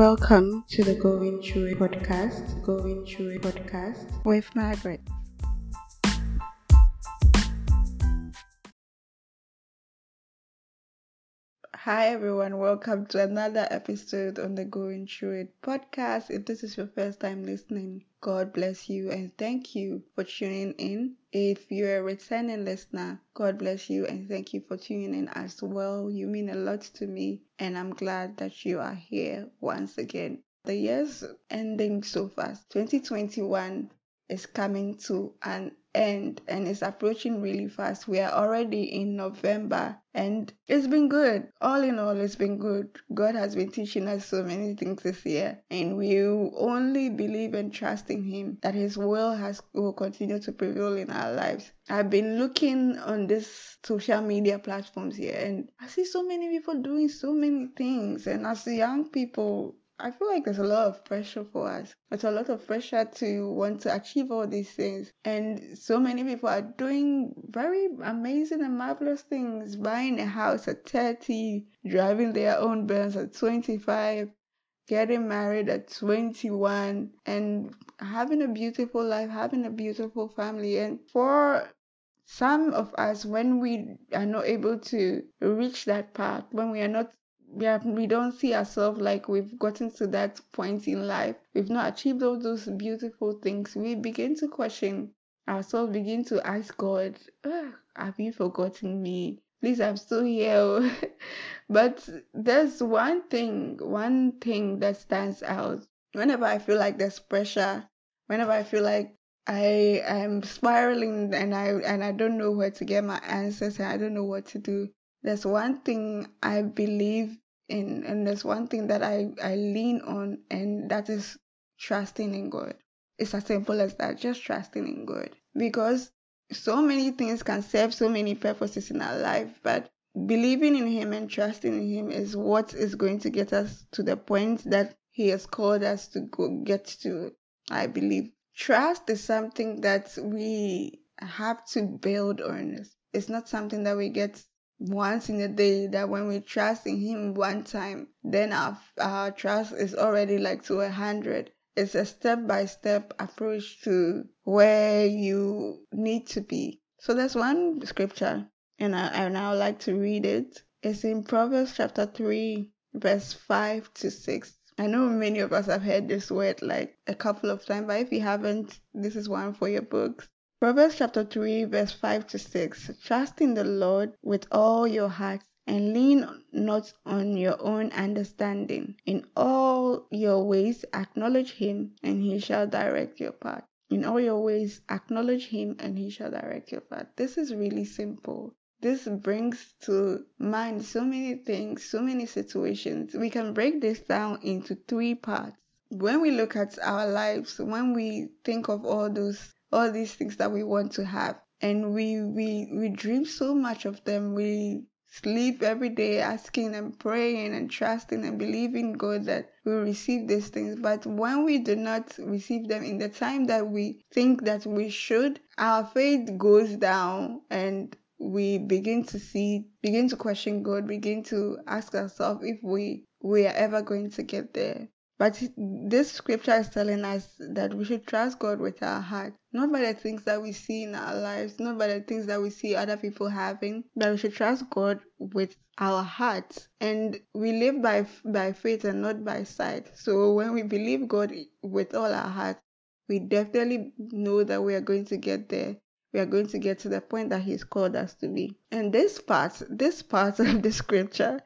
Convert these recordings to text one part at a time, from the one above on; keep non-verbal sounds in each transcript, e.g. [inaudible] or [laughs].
Welcome to the Going Through It podcast. Going Through It podcast with Margaret. Hi everyone, welcome to another episode on the Going Through It podcast. If this is your first time listening, God bless you and thank you for tuning in. If you're a returning listener, God bless you and thank you for tuning in as well. You mean a lot to me and I'm glad that you are here once again. The year's ending so fast. 2021 is coming to an end and it's approaching really fast. We are already in November and it's been good. All in all, it's been good. God has been teaching us so many things this year and we only believe and trust in Him that His will has will continue to prevail in our lives. I've been looking on this social media platforms here and I see so many people doing so many things and as young people I feel like there's a lot of pressure for us. There's a lot of pressure to want to achieve all these things. And so many people are doing very amazing and marvelous things, buying a house at 30, driving their own Benz at 25, getting married at 21, and having a beautiful life, having a beautiful family. And for some of us, when we are not able to reach that path, when we are not yeah, we don't see ourselves like we've gotten to that point in life. We've not achieved all those beautiful things. We begin to question ourselves, begin to ask God, Have you forgotten me? Please, I'm still here. [laughs] but there's one thing, one thing that stands out. Whenever I feel like there's pressure, whenever I feel like I am spiraling and I and I don't know where to get my answers and I don't know what to do there's one thing I believe in, and there's one thing that I, I lean on, and that is trusting in God. It's as simple as that, just trusting in God. Because so many things can serve so many purposes in our life, but believing in Him and trusting in Him is what is going to get us to the point that He has called us to go get to, I believe. Trust is something that we have to build on. It's not something that we get once in a day that when we trust in him one time then our, our trust is already like to a hundred. It's a step by step approach to where you need to be. So there's one scripture and I, and I would like to read it. It's in proverbs chapter 3 verse 5 to 6 I know many of us have heard this word like a couple of times, but if you haven't, this is one for your books. Proverbs chapter 3, verse 5 to 6. Trust in the Lord with all your heart and lean not on your own understanding. In all your ways acknowledge him, and he shall direct your path. In all your ways acknowledge him, and he shall direct your path. This is really simple. This brings to mind so many things, so many situations. We can break this down into three parts. When we look at our lives, when we think of all those all these things that we want to have and we we we dream so much of them we sleep every day asking and praying and trusting and believing God that we receive these things. But when we do not receive them in the time that we think that we should, our faith goes down and we begin to see, begin to question God, begin to ask ourselves if we we are ever going to get there. But this scripture is telling us that we should trust God with our heart, not by the things that we see in our lives, not by the things that we see other people having, but we should trust God with our hearts. And we live by by faith and not by sight. So when we believe God with all our heart, we definitely know that we are going to get there. We are going to get to the point that He's called us to be. And this part, this part [laughs] of the scripture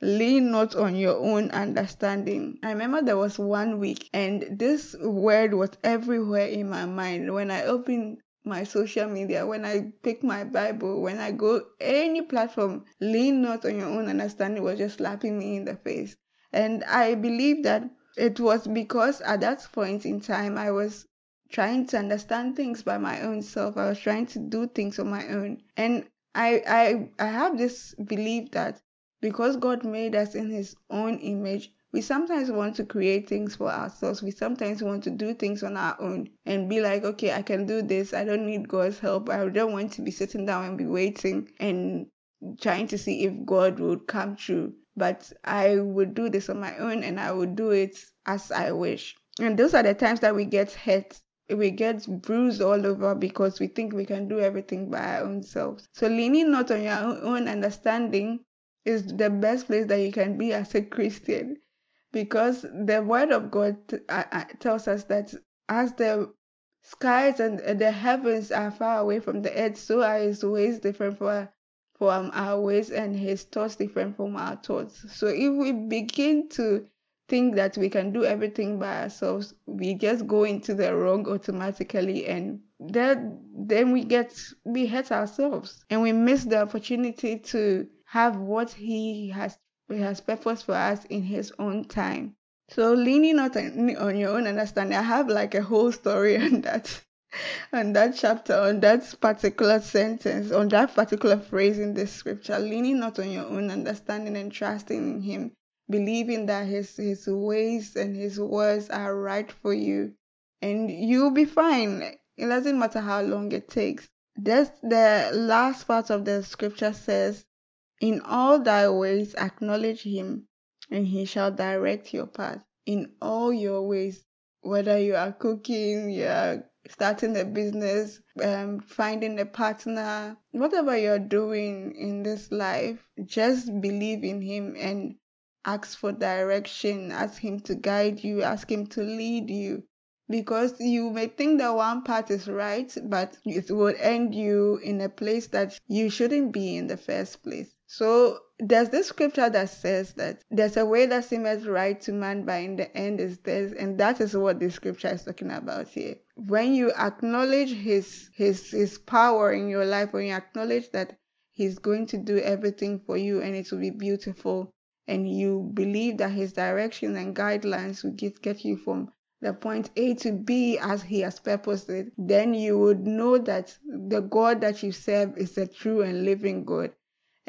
lean not on your own understanding. I remember there was one week and this word was everywhere in my mind when I opened my social media, when I pick my Bible, when I go any platform, lean not on your own understanding was just slapping me in the face. And I believe that it was because at that point in time I was trying to understand things by my own self. I was trying to do things on my own. And I I I have this belief that because God made us in His own image, we sometimes want to create things for ourselves. We sometimes want to do things on our own and be like, okay, I can do this. I don't need God's help. I don't want to be sitting down and be waiting and trying to see if God would come true. but I would do this on my own and I would do it as I wish. And those are the times that we get hurt. We get bruised all over because we think we can do everything by our own selves. So, leaning not on your own understanding is the best place that you can be as a Christian because the Word of God tells us that as the skies and the heavens are far away from the earth, so are His ways different for from our ways and his thoughts different from our thoughts. So if we begin to think that we can do everything by ourselves, we just go into the wrong automatically and then then we get we hurt ourselves and we miss the opportunity to have what he has has purpose for us in his own time. So leaning not on, on your own understanding, I have like a whole story [laughs] on that on that chapter, on that particular sentence, on that particular phrase in the scripture, leaning not on your own understanding and trusting in Him, believing that His His ways and His words are right for you, and you'll be fine. It doesn't matter how long it takes. That's the last part of the scripture says, "In all thy ways acknowledge Him, and He shall direct your path." In all your ways, whether you are cooking, you are starting a business, um, finding a partner, whatever you're doing in this life, just believe in Him and ask for direction, ask Him to guide you, ask Him to lead you. Because you may think that one path is right, but it will end you in a place that you shouldn't be in the first place. So there's this scripture that says that there's a way that seems right to man, but in the end is death, and that is what the scripture is talking about here. When you acknowledge his his his power in your life, when you acknowledge that he's going to do everything for you and it will be beautiful, and you believe that his direction and guidelines will get, get you from the point A to B as he has purposed it, then you would know that the God that you serve is a true and living God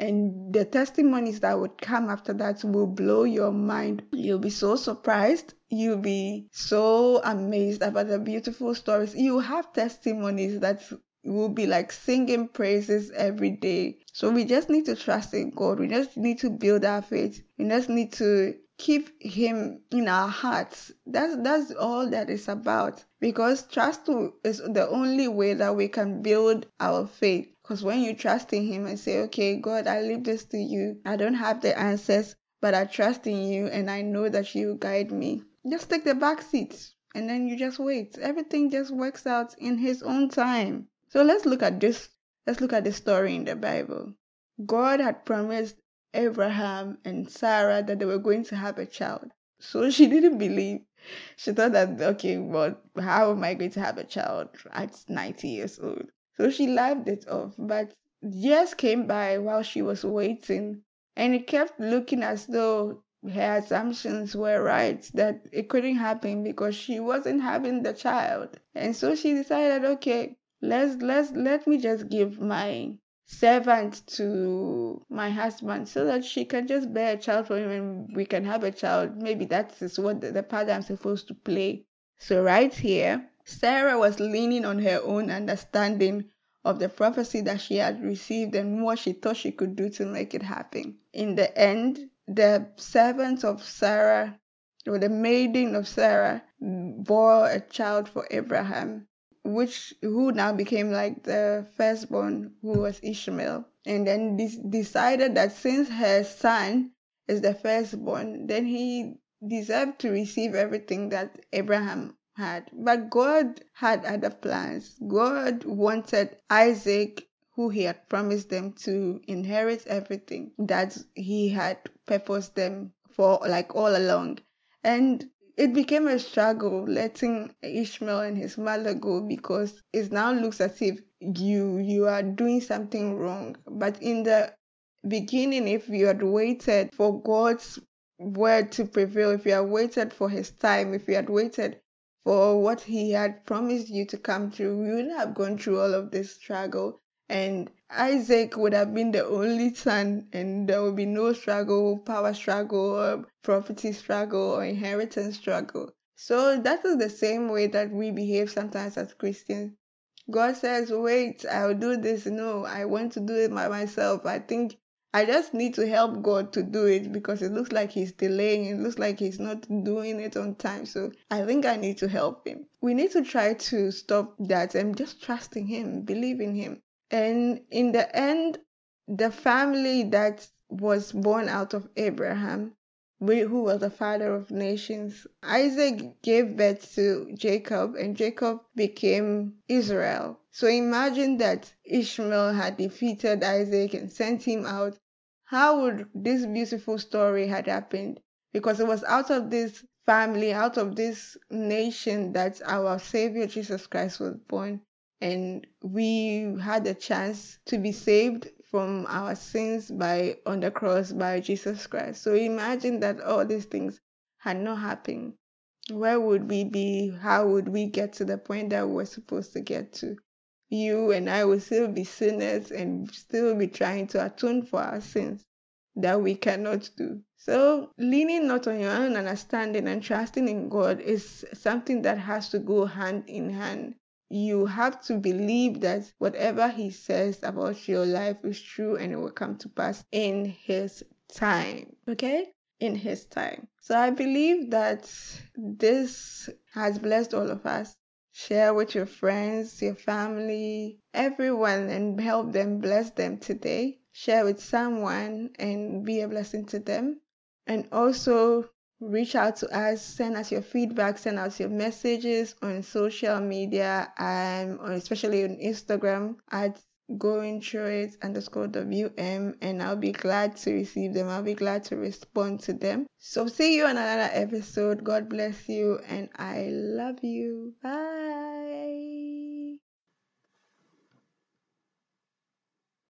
and the testimonies that would come after that will blow your mind. You'll be so surprised. You'll be so amazed about the beautiful stories. You have testimonies that will be like singing praises every day. So we just need to trust in God. We just need to build our faith. We just need to keep him in our hearts. That's that's all that is about. Because trust is the only way that we can build our faith. Because when you trust in Him and say, okay, God, I leave this to you. I don't have the answers, but I trust in you and I know that you guide me. Just take the back seat and then you just wait. Everything just works out in His own time. So let's look at this. Let's look at the story in the Bible. God had promised Abraham and Sarah that they were going to have a child. So [laughs] she didn't believe. She thought that, okay, well, how am I going to have a child at 90 years old? So she laughed it off. But years came by while she was waiting, and it kept looking as though her assumptions were right that it couldn't happen because she wasn't having the child. And so she decided, okay, let's let's let me just give my servant to my husband so that she can just bear a child for him and we can have a child. Maybe that is what the, the part I'm supposed to play. So right here, Sarah was leaning on her own understanding of the prophecy that she had received and what she thought she could do to make it happen. In the end, the servants of Sarah, or the maiden of Sarah, bore a child for Abraham, which who now became like the firstborn, who was Ishmael. And then decided that since her son is the firstborn, then he deserved to receive everything that Abraham had. But God had other plans. God wanted Isaac, who he had promised them to inherit everything that he had purposed them for, like all along. And it became a struggle letting Ishmael and his mother go because it now looks as if you you are doing something wrong. But in the beginning, if you had waited for God's word to prevail, if you had waited for his time, if you had waited for what he had promised you to come through, we wouldn't have gone through all of this struggle. And Isaac would have been the only son, and there would be no struggle, power struggle, or property struggle, or inheritance struggle. So that is the same way that we behave sometimes as Christians. God says, Wait, I'll do this. No, I want to do it by myself. I think I just need to help God to do it because it looks like He's delaying. It looks like He's not doing it on time. So I think I need to help Him. We need to try to stop that and just trusting Him, believe in Him. And in the end, the family that was born out of Abraham, who was the father of nations, Isaac gave birth to Jacob, and Jacob became Israel. So imagine that Ishmael had defeated Isaac and sent him out. How would this beautiful story had happened? Because it was out of this family, out of this nation that our Savior Jesus Christ was born and we had a chance to be saved from our sins by on the cross by Jesus Christ. So imagine that all these things had not happened. Where would we be? How would we get to the point that we were supposed to get to? You and I will still be sinners and still be trying to atone for our sins that we cannot do. So, leaning not on your own understanding and trusting in God is something that has to go hand in hand you have to believe that whatever he says about your life is true and it will come to pass in his time. Okay? In his time. So I believe that this has blessed all of us. Share with your friends, your family, everyone, and help them bless them today. Share with someone and be a blessing to them. And also reach out to us, send us your feedback, send us your messages on social media, um, especially on Instagram at going through it underscore WM and I'll be glad to receive them. I'll be glad to respond to them. So see you on another episode. God bless you and I love you. Bye.